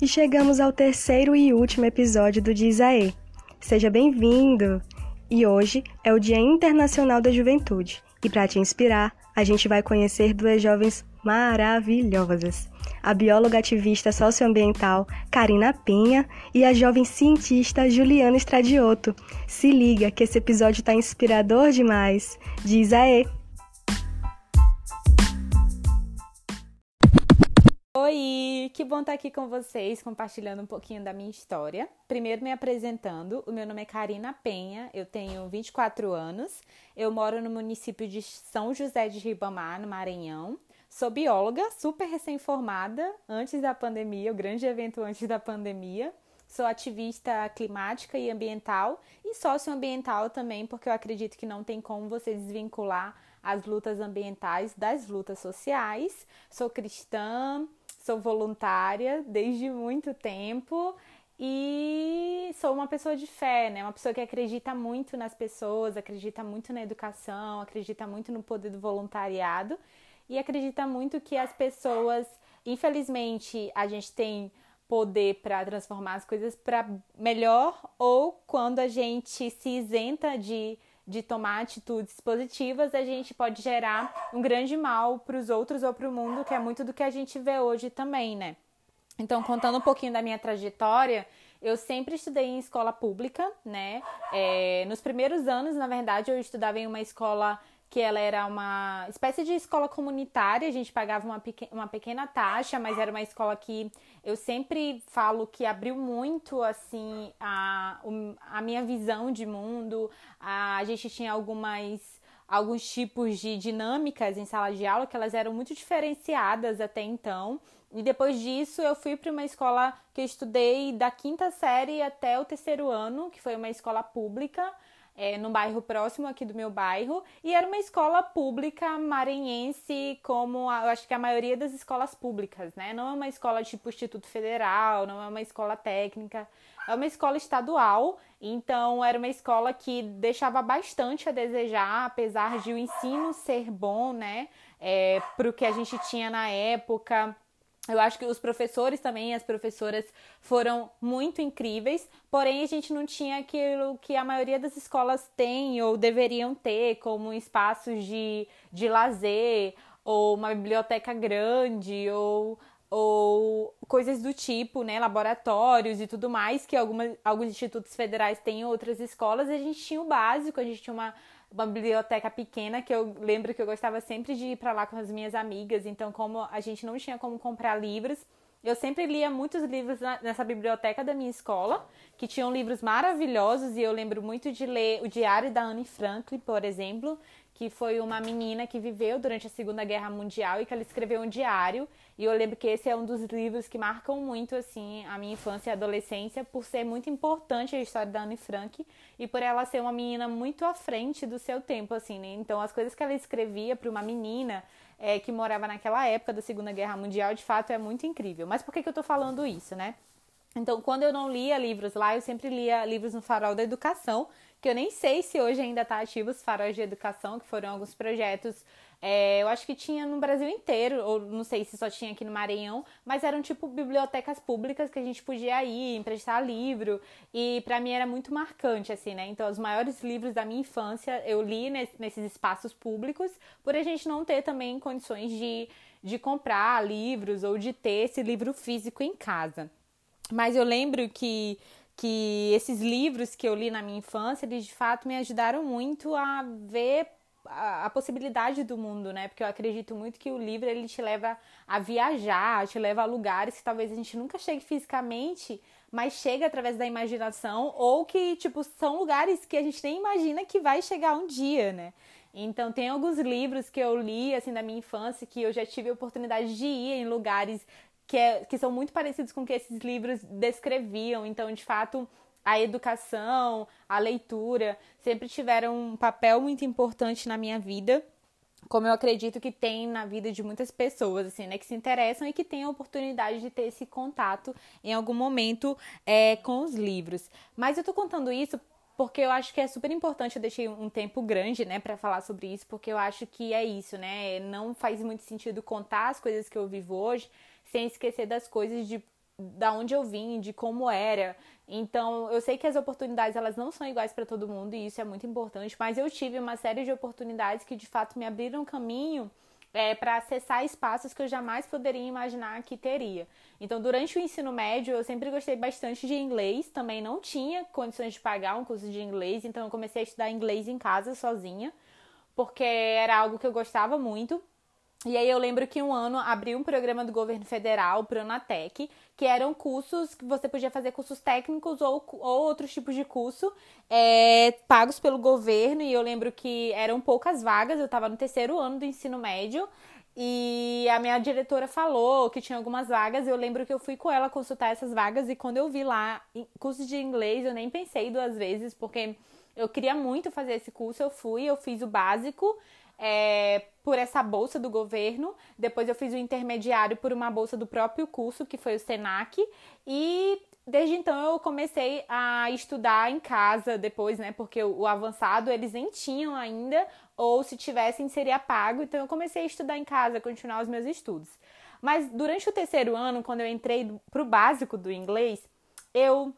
E chegamos ao terceiro e último episódio do Dizaê. Seja bem-vindo! E hoje é o Dia Internacional da Juventude. E para te inspirar, a gente vai conhecer duas jovens maravilhosas. A bióloga ativista socioambiental Karina Penha e a jovem cientista Juliana Estradioto. Se liga que esse episódio está inspirador demais. Diz! Oi, que bom estar aqui com vocês, compartilhando um pouquinho da minha história. Primeiro me apresentando, o meu nome é Karina Penha, eu tenho 24 anos, eu moro no município de São José de Ribamar, no Maranhão. Sou bióloga, super recém-formada, antes da pandemia, o grande evento antes da pandemia. Sou ativista climática e ambiental e socioambiental também, porque eu acredito que não tem como você desvincular as lutas ambientais das lutas sociais. Sou cristã, sou voluntária desde muito tempo e sou uma pessoa de fé, né? Uma pessoa que acredita muito nas pessoas, acredita muito na educação, acredita muito no poder do voluntariado e acredita muito que as pessoas, infelizmente, a gente tem poder para transformar as coisas para melhor ou quando a gente se isenta de de tomar atitudes positivas, a gente pode gerar um grande mal para os outros ou para o mundo, que é muito do que a gente vê hoje também, né? Então, contando um pouquinho da minha trajetória, eu sempre estudei em escola pública, né? É, nos primeiros anos, na verdade, eu estudava em uma escola que ela era uma espécie de escola comunitária, a gente pagava uma, uma pequena taxa, mas era uma escola que eu sempre falo que abriu muito assim a, a minha visão de mundo. A, a gente tinha algumas alguns tipos de dinâmicas em sala de aula que elas eram muito diferenciadas até então. E depois disso eu fui para uma escola que eu estudei da quinta série até o terceiro ano, que foi uma escola pública é, num bairro próximo aqui do meu bairro, e era uma escola pública maranhense, como a, eu acho que a maioria das escolas públicas, né? Não é uma escola tipo Instituto Federal, não é uma escola técnica, é uma escola estadual, então era uma escola que deixava bastante a desejar, apesar de o ensino ser bom, né? É, para o que a gente tinha na época eu acho que os professores também, as professoras foram muito incríveis, porém a gente não tinha aquilo que a maioria das escolas tem ou deveriam ter, como espaços de, de lazer, ou uma biblioteca grande, ou, ou coisas do tipo, né? Laboratórios e tudo mais, que alguns institutos federais têm outras escolas, a gente tinha o básico, a gente tinha uma uma biblioteca pequena que eu lembro que eu gostava sempre de ir para lá com as minhas amigas. Então, como a gente não tinha como comprar livros, eu sempre lia muitos livros nessa biblioteca da minha escola, que tinham livros maravilhosos, e eu lembro muito de ler o Diário da Anne Franklin, por exemplo, que foi uma menina que viveu durante a Segunda Guerra Mundial e que ela escreveu um diário. E eu lembro que esse é um dos livros que marcam muito assim a minha infância e adolescência por ser muito importante a história da Anne Frank e por ela ser uma menina muito à frente do seu tempo assim, né? Então as coisas que ela escrevia para uma menina é, que morava naquela época da Segunda Guerra Mundial, de fato é muito incrível. Mas por que, que eu tô falando isso, né? Então, quando eu não lia livros lá, eu sempre lia livros no farol da educação, que eu nem sei se hoje ainda está ativo os faróis de educação, que foram alguns projetos, é, eu acho que tinha no Brasil inteiro, ou não sei se só tinha aqui no Maranhão, mas eram tipo bibliotecas públicas que a gente podia ir, emprestar livro, e para mim era muito marcante, assim, né? Então, os maiores livros da minha infância eu li nesses espaços públicos, por a gente não ter também condições de, de comprar livros ou de ter esse livro físico em casa. Mas eu lembro que que esses livros que eu li na minha infância, eles de fato me ajudaram muito a ver a, a, possibilidade do mundo, né? Porque eu acredito muito que o livro ele te leva a viajar, te leva a lugares que talvez a gente nunca chegue fisicamente, mas chega através da imaginação ou que tipo são lugares que a gente nem imagina que vai chegar um dia, né? Então tem alguns livros que eu li assim da minha infância que eu já tive a oportunidade de ir em lugares que, é, que são muito parecidos com o que esses livros descreviam. Então, de fato, a educação, a leitura sempre tiveram um papel muito importante na minha vida, como eu acredito que tem na vida de muitas pessoas, assim, né, que se interessam e que têm a oportunidade de ter esse contato em algum momento é, com os livros. Mas eu tô contando isso porque eu acho que é super importante, eu deixei um tempo grande, né, para falar sobre isso, porque eu acho que é isso, né, não faz muito sentido contar as coisas que eu vivo hoje, sem esquecer das coisas de da onde eu vim, de como era. Então, eu sei que as oportunidades elas não são iguais para todo mundo e isso é muito importante, mas eu tive uma série de oportunidades que de fato me abriram caminho é, para acessar espaços que eu jamais poderia imaginar que teria. Então, durante o ensino médio, eu sempre gostei bastante de inglês, também não tinha condições de pagar um curso de inglês, então eu comecei a estudar inglês em casa sozinha, porque era algo que eu gostava muito. E aí eu lembro que um ano abriu um programa do governo federal, o Pronatec, que eram cursos que você podia fazer cursos técnicos ou, ou outros tipos de curso é, pagos pelo governo. E eu lembro que eram poucas vagas, eu estava no terceiro ano do ensino médio. E a minha diretora falou que tinha algumas vagas. Eu lembro que eu fui com ela consultar essas vagas. E quando eu vi lá cursos de inglês, eu nem pensei duas vezes, porque eu queria muito fazer esse curso. Eu fui, eu fiz o básico é, por essa bolsa do governo. Depois eu fiz o intermediário por uma bolsa do próprio curso, que foi o SENAC. E desde então eu comecei a estudar em casa depois, né? Porque o, avançado eles nem tinham ainda, ou se tivessem seria pago. Então eu comecei a estudar em casa, continuar os meus estudos. Mas durante o terceiro ano, quando eu entrei para o básico do inglês, eu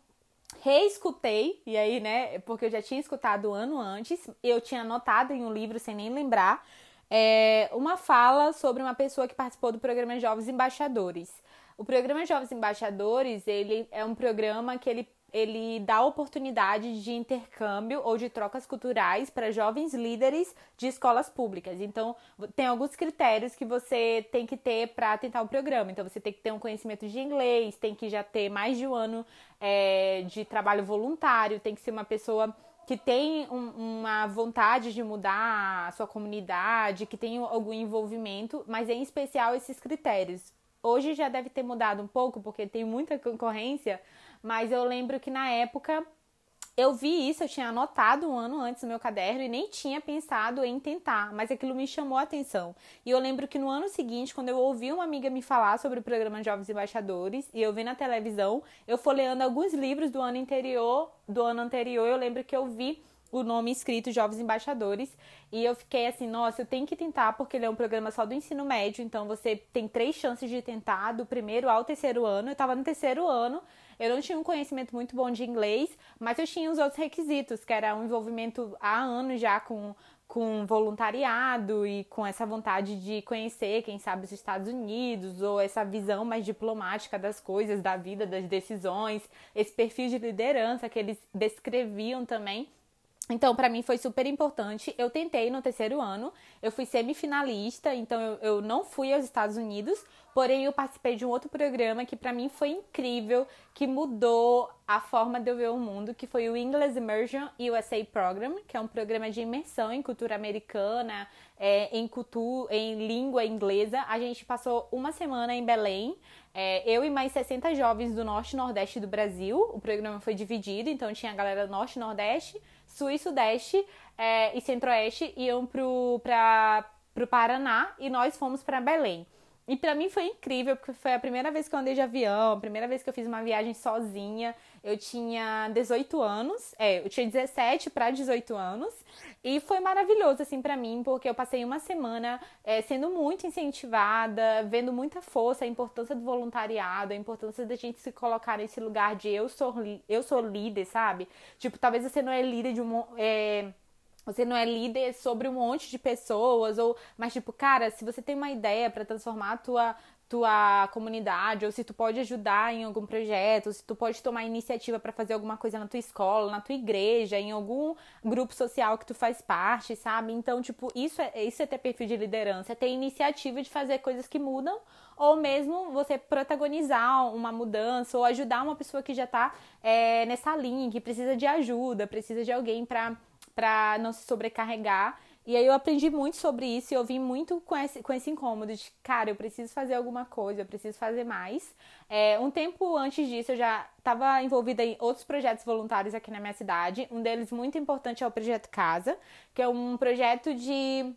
reescutei, e aí, né, porque eu já tinha escutado um ano antes, eu tinha anotado em um livro sem nem lembrar, é, uma fala sobre uma pessoa que participou do programa Jovens Embaixadores. O programa Jovens Embaixadores, ele é um programa que ele ele dá oportunidade de intercâmbio ou de trocas culturais para jovens líderes de escolas públicas. Então, tem alguns critérios que você tem que ter para tentar o programa. Então, você tem que ter um conhecimento de inglês, tem que já ter mais de um ano é, de trabalho voluntário, tem que ser uma pessoa que tem um, uma vontade de mudar a sua comunidade, que tem algum envolvimento, mas em especial esses critérios. Hoje já deve ter mudado um pouco, porque tem muita concorrência, mas eu lembro que na época eu vi isso, eu tinha anotado um ano antes no meu caderno e nem tinha pensado em tentar, mas aquilo me chamou a atenção. E eu lembro que no ano seguinte, quando eu ouvi uma amiga me falar sobre o programa Jovens Embaixadores e eu vi na televisão, eu folheando alguns livros do ano anterior, do ano anterior, eu lembro que eu vi o nome escrito Jovens Embaixadores. E eu fiquei assim, nossa, eu tenho que tentar, porque ele é um programa só do ensino médio, então você tem três chances de tentar, do primeiro ao terceiro ano. Eu tava no terceiro ano, eu não tinha um conhecimento muito bom de inglês, mas eu tinha os outros requisitos, que era um envolvimento há anos já com, com voluntariado e com essa vontade de conhecer, quem sabe, os Estados Unidos, ou essa visão mais diplomática das coisas, da vida, das decisões, esse perfil de liderança que eles descreviam também. Então, para mim foi super importante. Eu tentei no terceiro ano, eu fui semifinalista, então eu, eu não fui aos Estados Unidos, porém eu participei de um outro programa que para mim foi incrível, que mudou a forma de eu ver o mundo, que foi o English Immersion USA Program, que é um programa de imersão em cultura americana, é, em cultura, em língua inglesa. A gente passou uma semana em Belém, é, eu e mais 60 jovens do norte e nordeste do Brasil. O programa foi dividido, então tinha a galera do norte e nordeste Sul e Sudeste é, e Centro-Oeste iam para o Paraná e nós fomos para Belém. E para mim foi incrível, porque foi a primeira vez que eu andei de avião, a primeira vez que eu fiz uma viagem sozinha. Eu tinha 18 anos, é, eu tinha 17 para 18 anos. E foi maravilhoso, assim, para mim, porque eu passei uma semana é, sendo muito incentivada, vendo muita força, a importância do voluntariado, a importância da gente se colocar nesse lugar de eu sou, eu sou líder, sabe? Tipo, talvez você não é líder de um. É, você não é líder sobre um monte de pessoas, ou mas tipo, cara, se você tem uma ideia para transformar a tua tua comunidade, ou se tu pode ajudar em algum projeto, ou se tu pode tomar iniciativa para fazer alguma coisa na tua escola, na tua igreja, em algum grupo social que tu faz parte, sabe? Então, tipo, isso é, isso é ter perfil de liderança, é ter iniciativa de fazer coisas que mudam, ou mesmo você protagonizar uma mudança, ou ajudar uma pessoa que já tá é, nessa linha, que precisa de ajuda, precisa de alguém para para não se sobrecarregar. E aí eu aprendi muito sobre isso e eu vim muito com esse, com esse incômodo de, cara, eu preciso fazer alguma coisa, eu preciso fazer mais. É, um tempo antes disso eu já estava envolvida em outros projetos voluntários aqui na minha cidade. Um deles muito importante é o Projeto Casa, que é um projeto de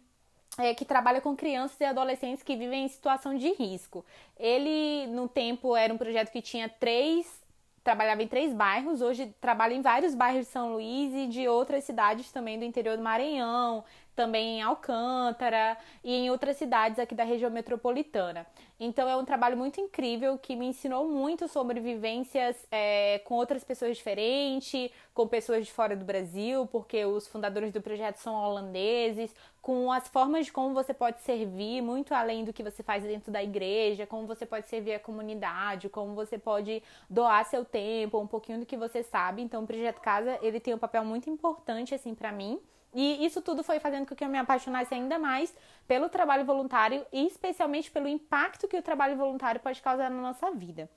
é, que trabalha com crianças e adolescentes que vivem em situação de risco. Ele, no tempo, era um projeto que tinha três trabalhava em três bairros, hoje trabalha em vários bairros de São Luís e de outras cidades também do interior do Maranhão, também em Alcântara e em outras cidades aqui da região metropolitana. Então é um trabalho muito incrível que me ensinou muito sobre vivências é, com outras pessoas diferentes, com pessoas de fora do Brasil, porque os fundadores do projeto são holandeses, com as formas de como você pode servir, muito além do que você faz dentro da igreja, como você pode servir a comunidade, como você pode doar seu tempo, um pouquinho do que você sabe. Então o projeto Casa, ele tem um papel muito importante assim para mim. E isso tudo foi fazendo com que eu me apaixonasse ainda mais pelo trabalho voluntário e especialmente pelo impacto que o trabalho voluntário pode causar na nossa vida.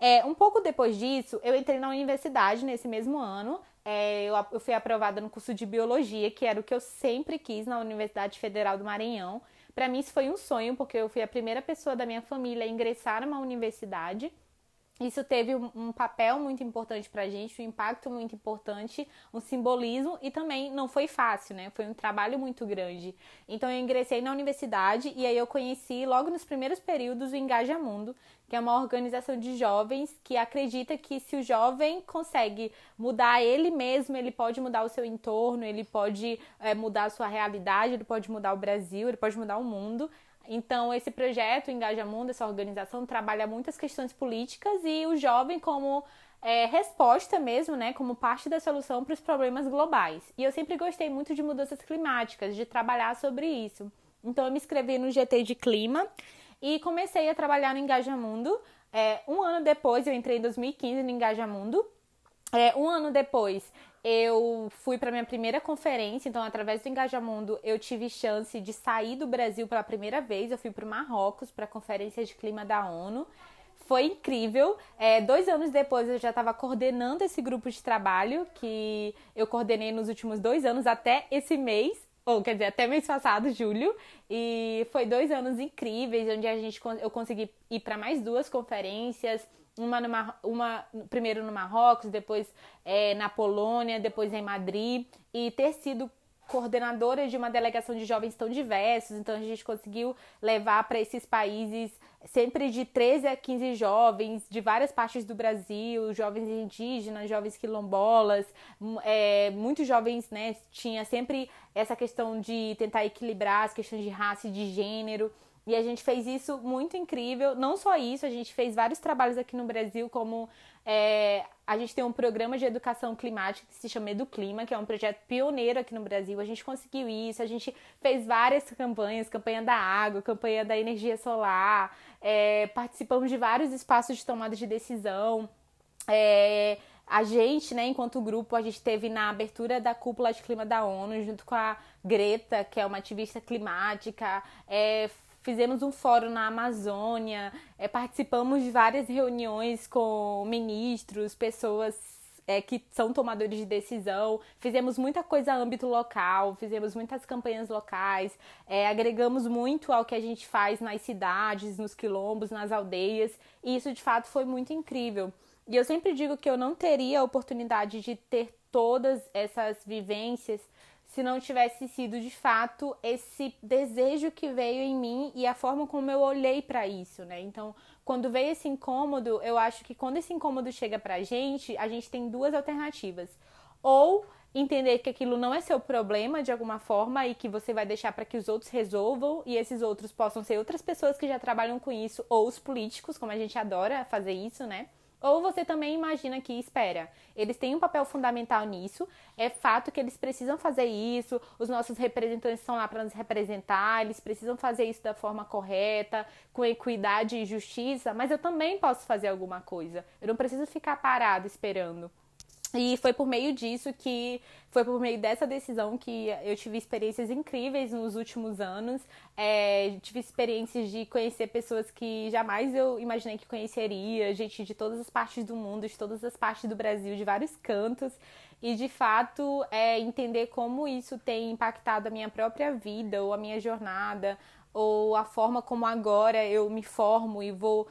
É, um pouco depois disso, eu entrei na universidade nesse mesmo ano. É, eu, eu fui aprovada no curso de biologia, que era o que eu sempre quis na Universidade Federal do Maranhão. Para mim, isso foi um sonho, porque eu fui a primeira pessoa da minha família a ingressar numa universidade. Isso teve um, papel muito importante para a gente, um impacto muito importante, um simbolismo e também não foi fácil, né? Foi um trabalho muito grande. Então eu ingressei na universidade e aí eu conheci logo nos primeiros períodos o Engaja Mundo, que é uma organização de jovens que acredita que se o jovem consegue mudar ele mesmo, ele pode mudar o seu entorno, ele pode é, mudar a sua realidade, ele pode mudar o Brasil, ele pode mudar o mundo. Então, esse projeto Engaja Mundo, essa organização, trabalha muitas questões políticas e o jovem como é, resposta mesmo, né, como parte da solução para os problemas globais. E eu sempre gostei muito de mudanças climáticas, de trabalhar sobre isso. Então, eu me inscrevi no GT de Clima e comecei a trabalhar no Engaja Mundo. É, um ano depois, eu entrei em 2015 no Engaja Mundo. É, um ano depois, eu fui para minha primeira conferência, então através do Engajamundo eu tive chance de sair do Brasil pela primeira vez. Eu fui para Marrocos para a Conferência de Clima da ONU. Foi incrível. É, dois anos depois eu já estava coordenando esse grupo de trabalho que eu coordenei nos últimos dois anos até esse mês, ou quer dizer, até mês passado, julho. E foi dois anos incríveis, onde a gente, eu consegui ir para mais duas conferências uma, numa, uma primeiro no Marrocos, depois é, na Polônia, depois em Madrid, e ter sido coordenadora de uma delegação de jovens tão diversos, então a gente conseguiu levar para esses países sempre de 13 a 15 jovens de várias partes do Brasil, jovens indígenas, jovens quilombolas, é, muitos jovens, né, tinha sempre essa questão de tentar equilibrar as questões de raça e de gênero, e a gente fez isso muito incrível. Não só isso, a gente fez vários trabalhos aqui no Brasil, como é, a gente tem um programa de educação climática que se chama Educlima, que é um projeto pioneiro aqui no Brasil. A gente conseguiu isso, a gente fez várias campanhas, campanha da água, campanha da energia solar, é, participamos de vários espaços de tomada de decisão. É, a gente, né, enquanto grupo, a gente teve na abertura da cúpula de clima da ONU, junto com a Greta, que é uma ativista climática, é, fizemos um fórum na Amazônia, é, participamos de várias reuniões com ministros, pessoas é, que são tomadores de decisão, fizemos muita coisa a âmbito local, fizemos muitas campanhas locais, é, agregamos muito ao que a gente faz nas cidades, nos quilombos, nas aldeias, e isso de fato foi muito incrível. E eu sempre digo que eu não teria a oportunidade de ter todas essas vivências se não tivesse sido de fato esse desejo que veio em mim e a forma como eu olhei para isso, né? Então, quando veio esse incômodo, eu acho que quando esse incômodo chega pra gente, a gente tem duas alternativas. Ou entender que aquilo não é seu problema de alguma forma e que você vai deixar para que os outros resolvam e esses outros possam ser outras pessoas que já trabalham com isso ou os políticos, como a gente adora fazer isso, né? Ou você também imagina que, espera, eles têm um papel fundamental nisso, é fato que eles precisam fazer isso, os nossos representantes estão lá para nos representar, eles precisam fazer isso da forma correta, com equidade e justiça, mas eu também posso fazer alguma coisa. Eu não preciso ficar parado esperando. E foi por meio disso que, foi por meio dessa decisão que eu tive experiências incríveis nos últimos anos. É, tive experiências de conhecer pessoas que jamais eu imaginei que conheceria, gente de todas as partes do mundo, de todas as partes do Brasil, de vários cantos. E de fato, é, entender como isso tem impactado a minha própria vida, ou a minha jornada, ou a forma como agora eu me formo e vou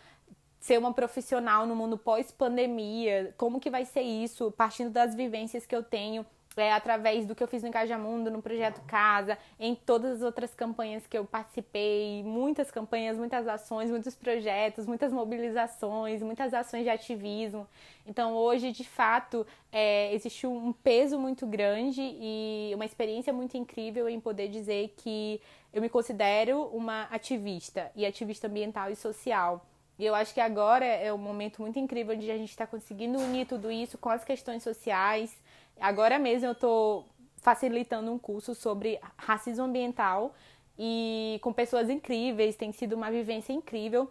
ser uma profissional no mundo pós-pandemia, como que vai ser isso, partindo das vivências que eu tenho é, através do que eu fiz no Engajamundo, no Projeto Casa, em todas as outras campanhas que eu participei, muitas campanhas, muitas ações, muitos projetos, muitas mobilizações, muitas ações de ativismo. Então, hoje, de fato, é, existe um peso muito grande e uma experiência muito incrível em poder dizer que eu me considero uma ativista e ativista ambiental e social. E eu acho que agora é um momento muito incrível onde a gente está conseguindo unir tudo isso com as questões sociais. Agora mesmo eu estou facilitando um curso sobre racismo ambiental e com pessoas incríveis, tem sido uma vivência incrível.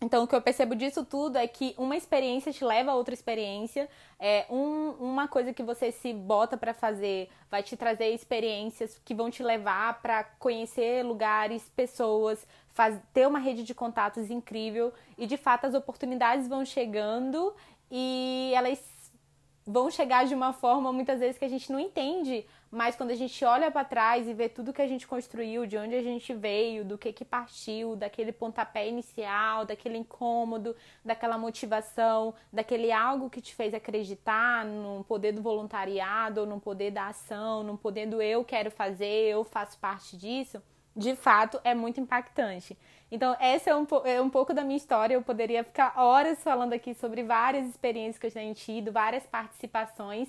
Então, o que eu percebo disso tudo é que uma experiência te leva a outra experiência. É um, uma coisa que você se bota para fazer vai te trazer experiências que vão te levar para conhecer lugares, pessoas, faz, ter uma rede de contatos incrível. E de fato, as oportunidades vão chegando e elas vão chegar de uma forma muitas vezes que a gente não entende, mas quando a gente olha para trás e vê tudo que a gente construiu, de onde a gente veio, do que que partiu, daquele pontapé inicial, daquele incômodo, daquela motivação, daquele algo que te fez acreditar no poder do voluntariado, no poder da ação, no poder do eu quero fazer, eu faço parte disso de fato é muito impactante. Então, essa é um, é um pouco da minha história. Eu poderia ficar horas falando aqui sobre várias experiências que eu tenho tido, várias participações.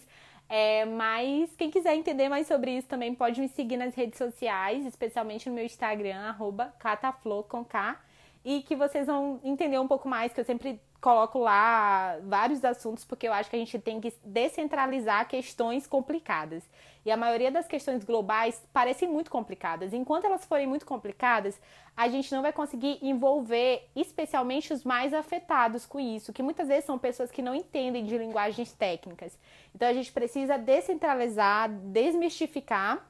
É, mas quem quiser entender mais sobre isso também pode me seguir nas redes sociais, especialmente no meu Instagram, arroba cataflor com K. E que vocês vão entender um pouco mais, que eu sempre coloco lá vários assuntos, porque eu acho que a gente tem que descentralizar questões complicadas. E a maioria das questões globais parecem muito complicadas. Enquanto elas forem muito complicadas, a gente não vai conseguir envolver especialmente os mais afetados com isso, que muitas vezes são pessoas que não entendem de linguagens técnicas. Então a gente precisa descentralizar, desmistificar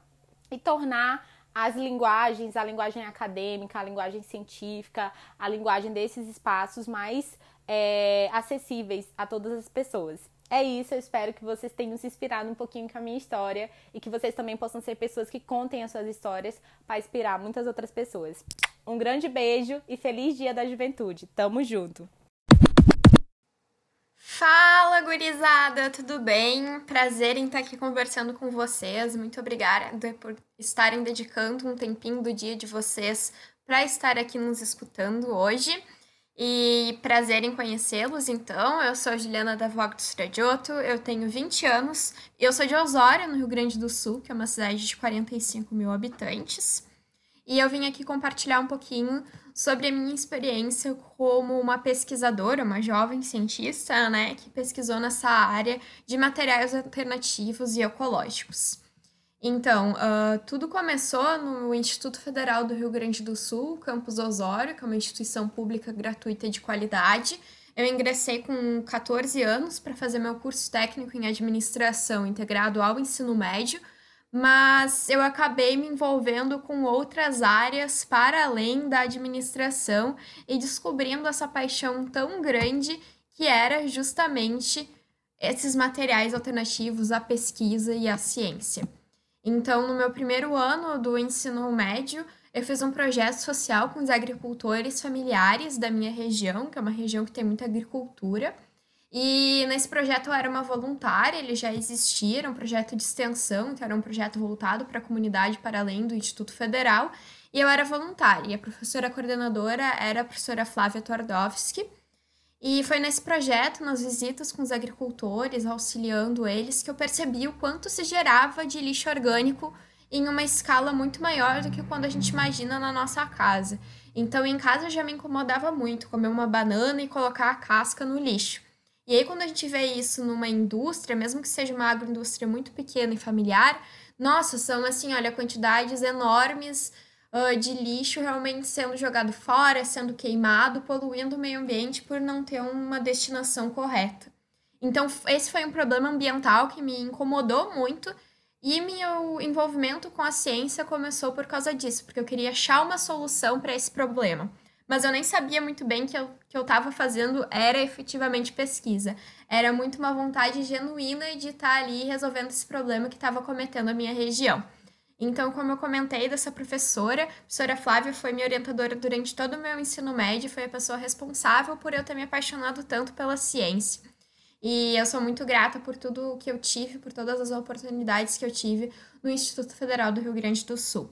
e tornar as linguagens, a linguagem acadêmica, a linguagem científica, a linguagem desses espaços mais é, acessíveis a todas as pessoas. É isso, eu espero que vocês tenham se inspirado um pouquinho com a minha história e que vocês também possam ser pessoas que contem as suas histórias para inspirar muitas outras pessoas. Um grande beijo e feliz Dia da Juventude. Tamo junto! Fala, gurizada, tudo bem? Prazer em estar aqui conversando com vocês. Muito obrigada por estarem dedicando um tempinho do dia de vocês para estar aqui nos escutando hoje. E prazer em conhecê-los, então. Eu sou Juliana da Vlog do Stradioto, eu tenho 20 anos eu sou de Osório, no Rio Grande do Sul, que é uma cidade de 45 mil habitantes. E eu vim aqui compartilhar um pouquinho sobre a minha experiência como uma pesquisadora, uma jovem cientista, né, que pesquisou nessa área de materiais alternativos e ecológicos. Então, uh, tudo começou no Instituto Federal do Rio Grande do Sul, Campus Osório, que é uma instituição pública gratuita de qualidade. Eu ingressei com 14 anos para fazer meu curso técnico em administração integrado ao ensino médio, mas eu acabei me envolvendo com outras áreas para além da administração e descobrindo essa paixão tão grande que era justamente esses materiais alternativos à pesquisa e à ciência. Então, no meu primeiro ano do ensino médio, eu fiz um projeto social com os agricultores familiares da minha região, que é uma região que tem muita agricultura. E nesse projeto eu era uma voluntária, ele já existia, era um projeto de extensão, então era um projeto voltado para a comunidade para além do Instituto Federal, e eu era voluntária. E a professora coordenadora era a professora Flávia Twardowski, e foi nesse projeto, nas visitas com os agricultores, auxiliando eles, que eu percebi o quanto se gerava de lixo orgânico em uma escala muito maior do que quando a gente imagina na nossa casa. Então, em casa já me incomodava muito comer uma banana e colocar a casca no lixo. E aí, quando a gente vê isso numa indústria, mesmo que seja uma agroindústria muito pequena e familiar, nossa, são assim, olha, quantidades enormes uh, de lixo realmente sendo jogado fora, sendo queimado, poluindo o meio ambiente por não ter uma destinação correta. Então, esse foi um problema ambiental que me incomodou muito e meu envolvimento com a ciência começou por causa disso, porque eu queria achar uma solução para esse problema. Mas eu nem sabia muito bem que eu que eu estava fazendo era efetivamente pesquisa. Era muito uma vontade genuína de estar ali resolvendo esse problema que estava cometendo a minha região. Então, como eu comentei dessa professora, a professora Flávia foi minha orientadora durante todo o meu ensino médio, foi a pessoa responsável por eu ter me apaixonado tanto pela ciência. E eu sou muito grata por tudo que eu tive, por todas as oportunidades que eu tive no Instituto Federal do Rio Grande do Sul.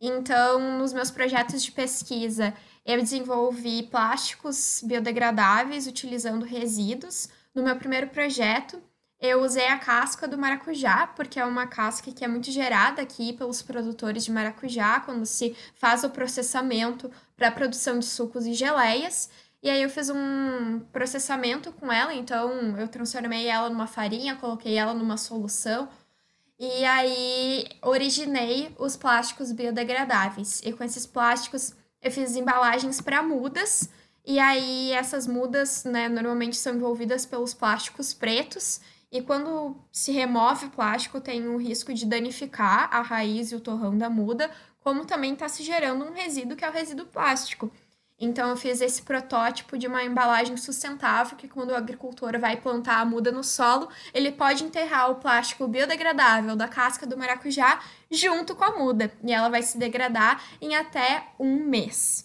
Então, nos meus projetos de pesquisa, eu desenvolvi plásticos biodegradáveis utilizando resíduos. No meu primeiro projeto, eu usei a casca do maracujá, porque é uma casca que é muito gerada aqui pelos produtores de maracujá quando se faz o processamento para a produção de sucos e geleias. E aí eu fiz um processamento com ela, então eu transformei ela numa farinha, coloquei ela numa solução e aí originei os plásticos biodegradáveis. E com esses plásticos eu fiz embalagens para mudas. E aí essas mudas, né, normalmente são envolvidas pelos plásticos pretos. E quando se remove o plástico, tem o risco de danificar a raiz e o torrão da muda, como também está se gerando um resíduo que é o resíduo plástico. Então, eu fiz esse protótipo de uma embalagem sustentável que, quando o agricultor vai plantar a muda no solo, ele pode enterrar o plástico biodegradável da casca do maracujá junto com a muda, e ela vai se degradar em até um mês.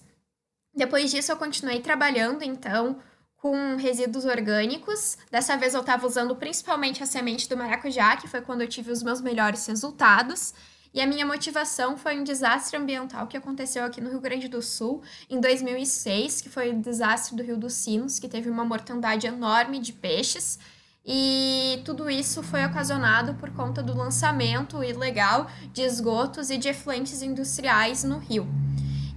Depois disso, eu continuei trabalhando, então, com resíduos orgânicos. Dessa vez, eu estava usando principalmente a semente do maracujá, que foi quando eu tive os meus melhores resultados. E a minha motivação foi um desastre ambiental que aconteceu aqui no Rio Grande do Sul em 2006, que foi o desastre do Rio dos Sinos, que teve uma mortandade enorme de peixes. E tudo isso foi ocasionado por conta do lançamento ilegal de esgotos e de efluentes industriais no rio.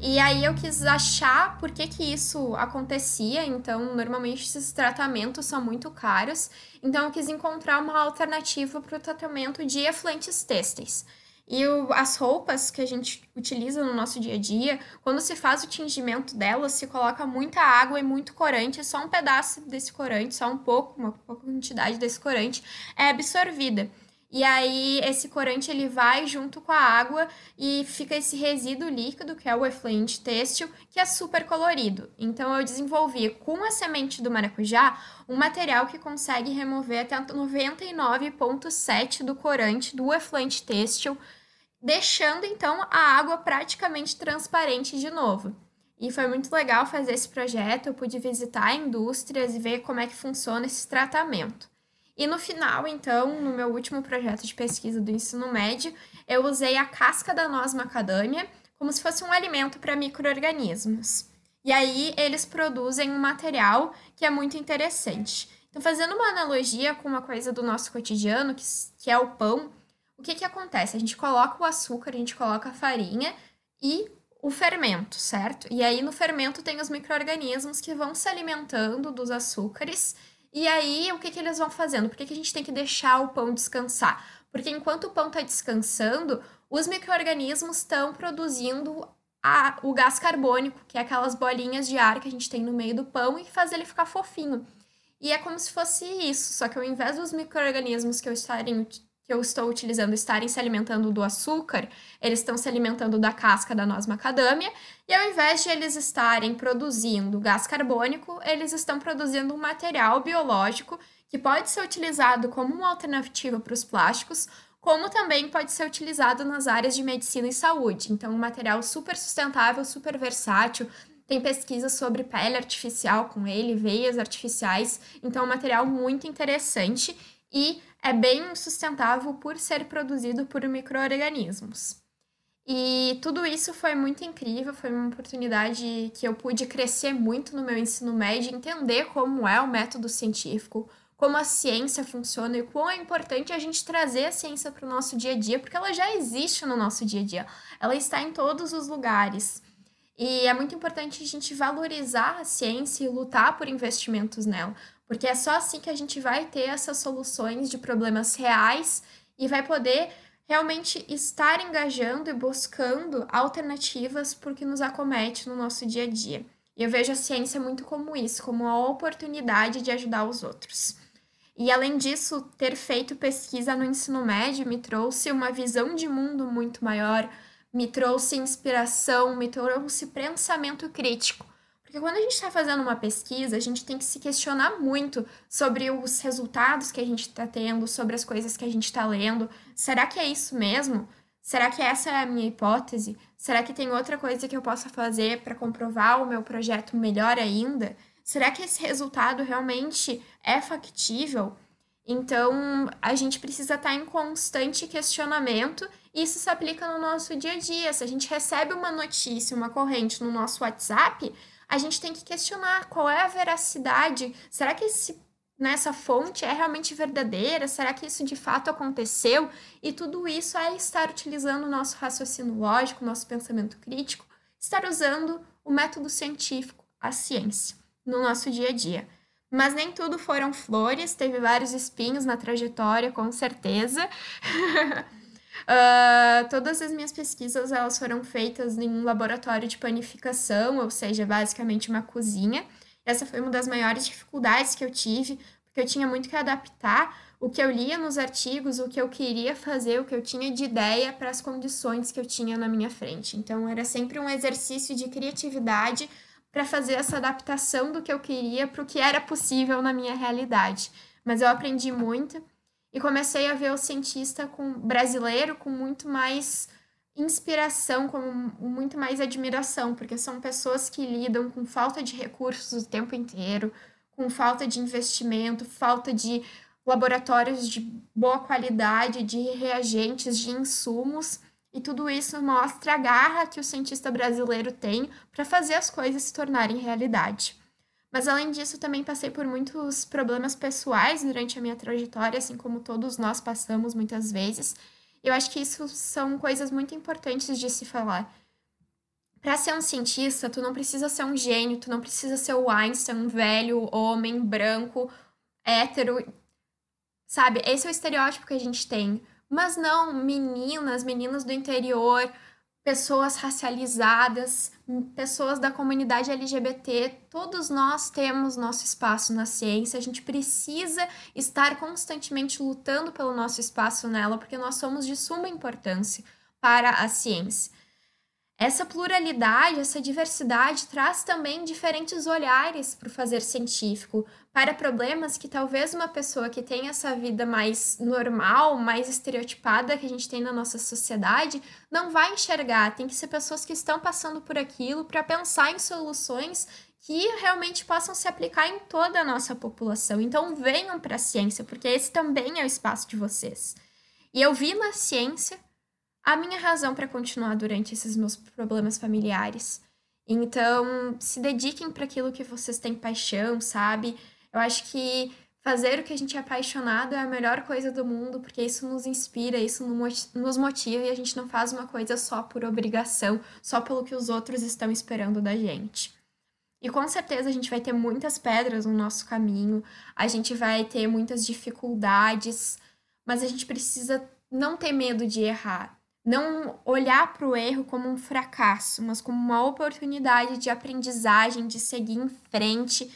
E aí eu quis achar por que, que isso acontecia. Então, normalmente esses tratamentos são muito caros. Então, eu quis encontrar uma alternativa para o tratamento de efluentes têxteis. E o, as roupas que a gente utiliza no nosso dia a dia, quando se faz o tingimento delas, se coloca muita água e muito corante, só um pedaço desse corante, só um pouco, uma pouca quantidade desse corante é absorvida. E aí esse corante ele vai junto com a água e fica esse resíduo líquido, que é o efluente têxtil, que é super colorido. Então eu desenvolvi com a semente do maracujá um material que consegue remover até 99,7 do corante do efluente têxtil deixando então a água praticamente transparente de novo. E foi muito legal fazer esse projeto, eu pude visitar indústrias e ver como é que funciona esse tratamento. E no final, então, no meu último projeto de pesquisa do ensino médio, eu usei a casca da noz macadâmia como se fosse um alimento para micro-organismos. E aí eles produzem um material que é muito interessante. Então, fazendo uma analogia com uma coisa do nosso cotidiano, que, que é o pão, o que, que acontece? A gente coloca o açúcar, a gente coloca a farinha e o fermento, certo? E aí no fermento tem os micro-organismos que vão se alimentando dos açúcares. E aí o que, que eles vão fazendo? Por que, que a gente tem que deixar o pão descansar? Porque enquanto o pão está descansando, os micro-organismos estão produzindo a, o gás carbônico, que é aquelas bolinhas de ar que a gente tem no meio do pão e faz ele ficar fofinho. E é como se fosse isso, só que ao invés dos micro-organismos que eu estarem que eu estou utilizando estarem se alimentando do açúcar, eles estão se alimentando da casca da noz macadâmia, e ao invés de eles estarem produzindo gás carbônico, eles estão produzindo um material biológico que pode ser utilizado como uma alternativa para os plásticos, como também pode ser utilizado nas áreas de medicina e saúde. Então, um material super sustentável, super versátil. Tem pesquisas sobre pele artificial com ele, veias artificiais. Então, é um material muito interessante e é bem sustentável por ser produzido por micro-organismos. E tudo isso foi muito incrível, foi uma oportunidade que eu pude crescer muito no meu ensino médio, entender como é o método científico, como a ciência funciona e quão é importante a gente trazer a ciência para o nosso dia a dia, porque ela já existe no nosso dia a dia, ela está em todos os lugares. E é muito importante a gente valorizar a ciência e lutar por investimentos nela, porque é só assim que a gente vai ter essas soluções de problemas reais e vai poder realmente estar engajando e buscando alternativas para o que nos acomete no nosso dia a dia. E eu vejo a ciência muito como isso, como a oportunidade de ajudar os outros. E além disso, ter feito pesquisa no ensino médio me trouxe uma visão de mundo muito maior, me trouxe inspiração, me trouxe pensamento crítico. Porque quando a gente está fazendo uma pesquisa, a gente tem que se questionar muito sobre os resultados que a gente está tendo, sobre as coisas que a gente está lendo. Será que é isso mesmo? Será que essa é a minha hipótese? Será que tem outra coisa que eu possa fazer para comprovar o meu projeto melhor ainda? Será que esse resultado realmente é factível? Então, a gente precisa estar em constante questionamento e isso se aplica no nosso dia a dia. Se a gente recebe uma notícia, uma corrente no nosso WhatsApp, a gente tem que questionar qual é a veracidade. Será que esse, nessa fonte é realmente verdadeira? Será que isso de fato aconteceu? E tudo isso é estar utilizando o nosso raciocínio lógico, nosso pensamento crítico, estar usando o método científico, a ciência, no nosso dia a dia. Mas nem tudo foram flores, teve vários espinhos na trajetória, com certeza. Uh, todas as minhas pesquisas elas foram feitas em um laboratório de panificação, ou seja, basicamente uma cozinha. Essa foi uma das maiores dificuldades que eu tive, porque eu tinha muito que adaptar o que eu lia nos artigos, o que eu queria fazer, o que eu tinha de ideia para as condições que eu tinha na minha frente. Então, era sempre um exercício de criatividade para fazer essa adaptação do que eu queria para o que era possível na minha realidade. Mas eu aprendi muito e comecei a ver o cientista com brasileiro com muito mais inspiração, com muito mais admiração, porque são pessoas que lidam com falta de recursos o tempo inteiro, com falta de investimento, falta de laboratórios de boa qualidade, de reagentes, de insumos, e tudo isso mostra a garra que o cientista brasileiro tem para fazer as coisas se tornarem realidade. Mas além disso, também passei por muitos problemas pessoais durante a minha trajetória, assim como todos nós passamos muitas vezes. Eu acho que isso são coisas muito importantes de se falar. Para ser um cientista, tu não precisa ser um gênio, tu não precisa ser o Einstein, um velho homem branco, hétero. Sabe? Esse é o estereótipo que a gente tem. Mas não, meninas, meninas do interior, pessoas racializadas, pessoas da comunidade LGBT, todos nós temos nosso espaço na ciência, a gente precisa estar constantemente lutando pelo nosso espaço nela, porque nós somos de suma importância para a ciência. Essa pluralidade, essa diversidade traz também diferentes olhares para o fazer científico, para problemas que talvez uma pessoa que tem essa vida mais normal, mais estereotipada que a gente tem na nossa sociedade, não vai enxergar. Tem que ser pessoas que estão passando por aquilo para pensar em soluções que realmente possam se aplicar em toda a nossa população. Então venham para a ciência, porque esse também é o espaço de vocês. E eu vi na ciência a minha razão para continuar durante esses meus problemas familiares. Então, se dediquem para aquilo que vocês têm paixão, sabe? Eu acho que fazer o que a gente é apaixonado é a melhor coisa do mundo, porque isso nos inspira, isso nos motiva e a gente não faz uma coisa só por obrigação, só pelo que os outros estão esperando da gente. E com certeza a gente vai ter muitas pedras no nosso caminho, a gente vai ter muitas dificuldades, mas a gente precisa não ter medo de errar não olhar para o erro como um fracasso, mas como uma oportunidade de aprendizagem, de seguir em frente,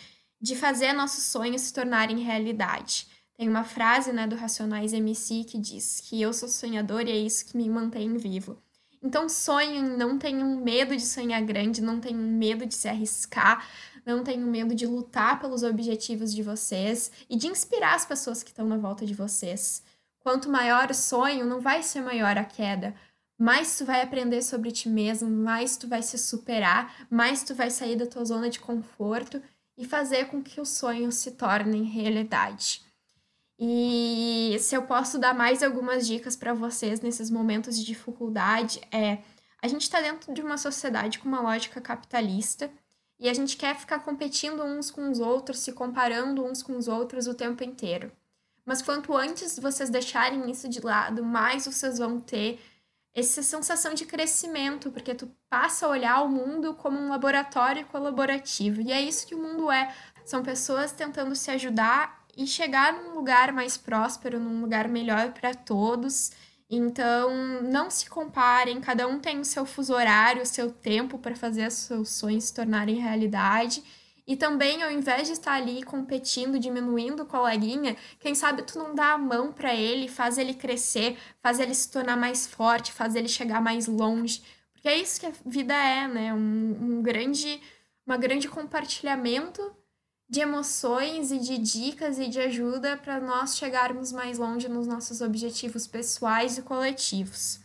de fazer nossos sonhos se tornarem realidade. Tem uma frase né, do Racionais MC que diz que eu sou sonhador e é isso que me mantém vivo. Então sonhem, não tenham medo de sonhar grande, não tenham medo de se arriscar, não tenham medo de lutar pelos objetivos de vocês e de inspirar as pessoas que estão na volta de vocês. Quanto maior o sonho, não vai ser maior a queda. Mais tu vai aprender sobre ti mesmo, mais tu vai se superar, mais tu vai sair da tua zona de conforto e fazer com que os sonhos se tornem realidade. E se eu posso dar mais algumas dicas para vocês nesses momentos de dificuldade, é a gente está dentro de uma sociedade com uma lógica capitalista e a gente quer ficar competindo uns com os outros, se comparando uns com os outros o tempo inteiro. Mas quanto antes vocês deixarem isso de lado, mais vocês vão ter essa sensação de crescimento, porque tu passa a olhar o mundo como um laboratório colaborativo. E é isso que o mundo é. São pessoas tentando se ajudar e chegar num lugar mais próspero, num lugar melhor para todos. Então, não se comparem, cada um tem o seu fuso horário, o seu tempo para fazer os seus sonhos se tornarem realidade. E também, ao invés de estar ali competindo, diminuindo o coleguinha, quem sabe tu não dá a mão para ele, faz ele crescer, faz ele se tornar mais forte, faz ele chegar mais longe. Porque é isso que a vida é, né? Um, um grande, uma grande compartilhamento de emoções e de dicas e de ajuda para nós chegarmos mais longe nos nossos objetivos pessoais e coletivos.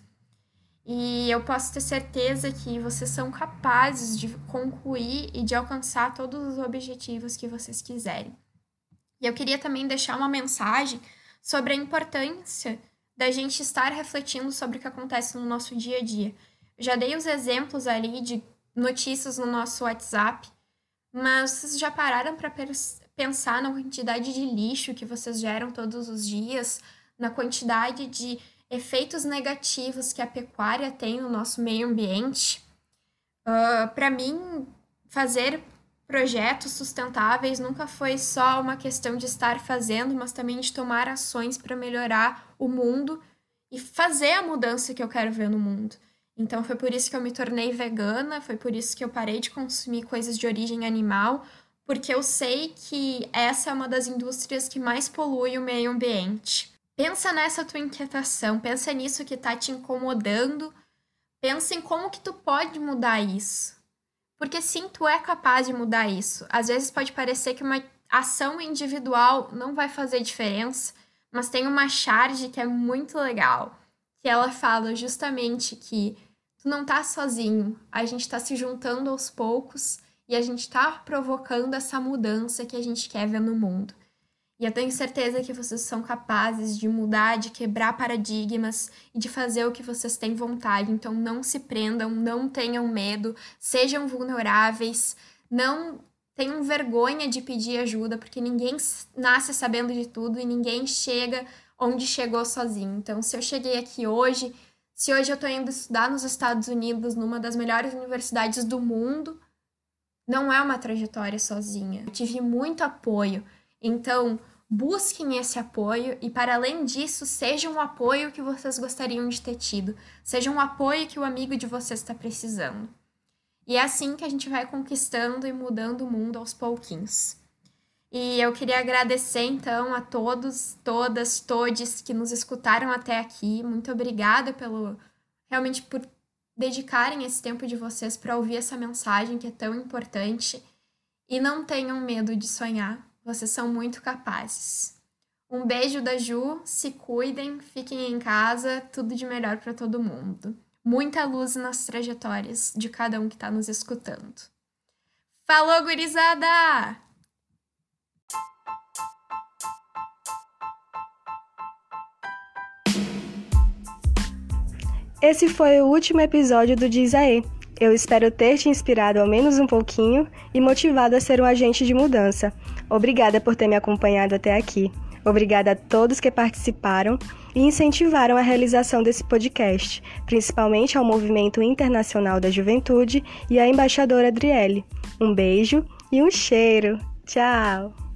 E eu posso ter certeza que vocês são capazes de concluir e de alcançar todos os objetivos que vocês quiserem. E eu queria também deixar uma mensagem sobre a importância da gente estar refletindo sobre o que acontece no nosso dia a dia. Já dei os exemplos ali de notícias no nosso WhatsApp, mas vocês já pararam para pensar na quantidade de lixo que vocês geram todos os dias, na quantidade de efeitos negativos que a pecuária tem no nosso meio ambiente? Uh, para mim, fazer projetos sustentáveis nunca foi só uma questão de estar fazendo, mas também de tomar ações para melhorar o mundo e fazer a mudança que eu quero ver no mundo. Então foi por isso que eu me tornei vegana, foi por isso que eu parei de consumir coisas de origem animal, porque eu sei que essa é uma das indústrias que mais polui o meio ambiente. Pensa nessa tua inquietação, pensa nisso que está te incomodando, pensa em como que tu pode mudar isso. Porque sim, tu é capaz de mudar isso. Às vezes pode parecer que uma ação individual não vai fazer diferença, mas tem uma charge que é muito legal, que ela fala justamente que tu não tá sozinho, a gente tá se juntando aos poucos e a gente tá provocando essa mudança que a gente quer ver no mundo. E eu tenho certeza que vocês são capazes de mudar, de quebrar paradigmas e de fazer o que vocês têm vontade. Então não se prendam, não tenham medo, sejam vulneráveis, não tenham vergonha de pedir ajuda, porque ninguém nasce sabendo de tudo e ninguém chega onde chegou sozinho. Então, se eu cheguei aqui hoje, se hoje eu estou indo estudar nos Estados Unidos, numa das melhores universidades do mundo, não é uma trajetória sozinha. Eu tive muito apoio. Então, busquem esse apoio e, para além disso, seja um apoio que vocês gostariam de ter tido, seja um apoio que o amigo de vocês está precisando. E é assim que a gente vai conquistando e mudando o mundo aos pouquinhos. E eu queria agradecer então a todos, todas, todes que nos escutaram até aqui. Muito obrigada pelo realmente por dedicarem esse tempo de vocês para ouvir essa mensagem que é tão importante. E não tenham medo de sonhar, vocês são muito capazes. Um beijo da Ju, se cuidem, fiquem em casa, tudo de melhor para todo mundo. Muita luz nas trajetórias de cada um que está nos escutando. Falou, gurizada! Esse foi o último episódio do Diz Aê. Eu espero ter te inspirado ao menos um pouquinho e motivado a ser um agente de mudança. Obrigada por ter me acompanhado até aqui. Obrigada a todos que participaram e incentivaram a realização desse podcast, principalmente ao Movimento Internacional da Juventude e à embaixadora Adriele. Um beijo e um cheiro. Tchau!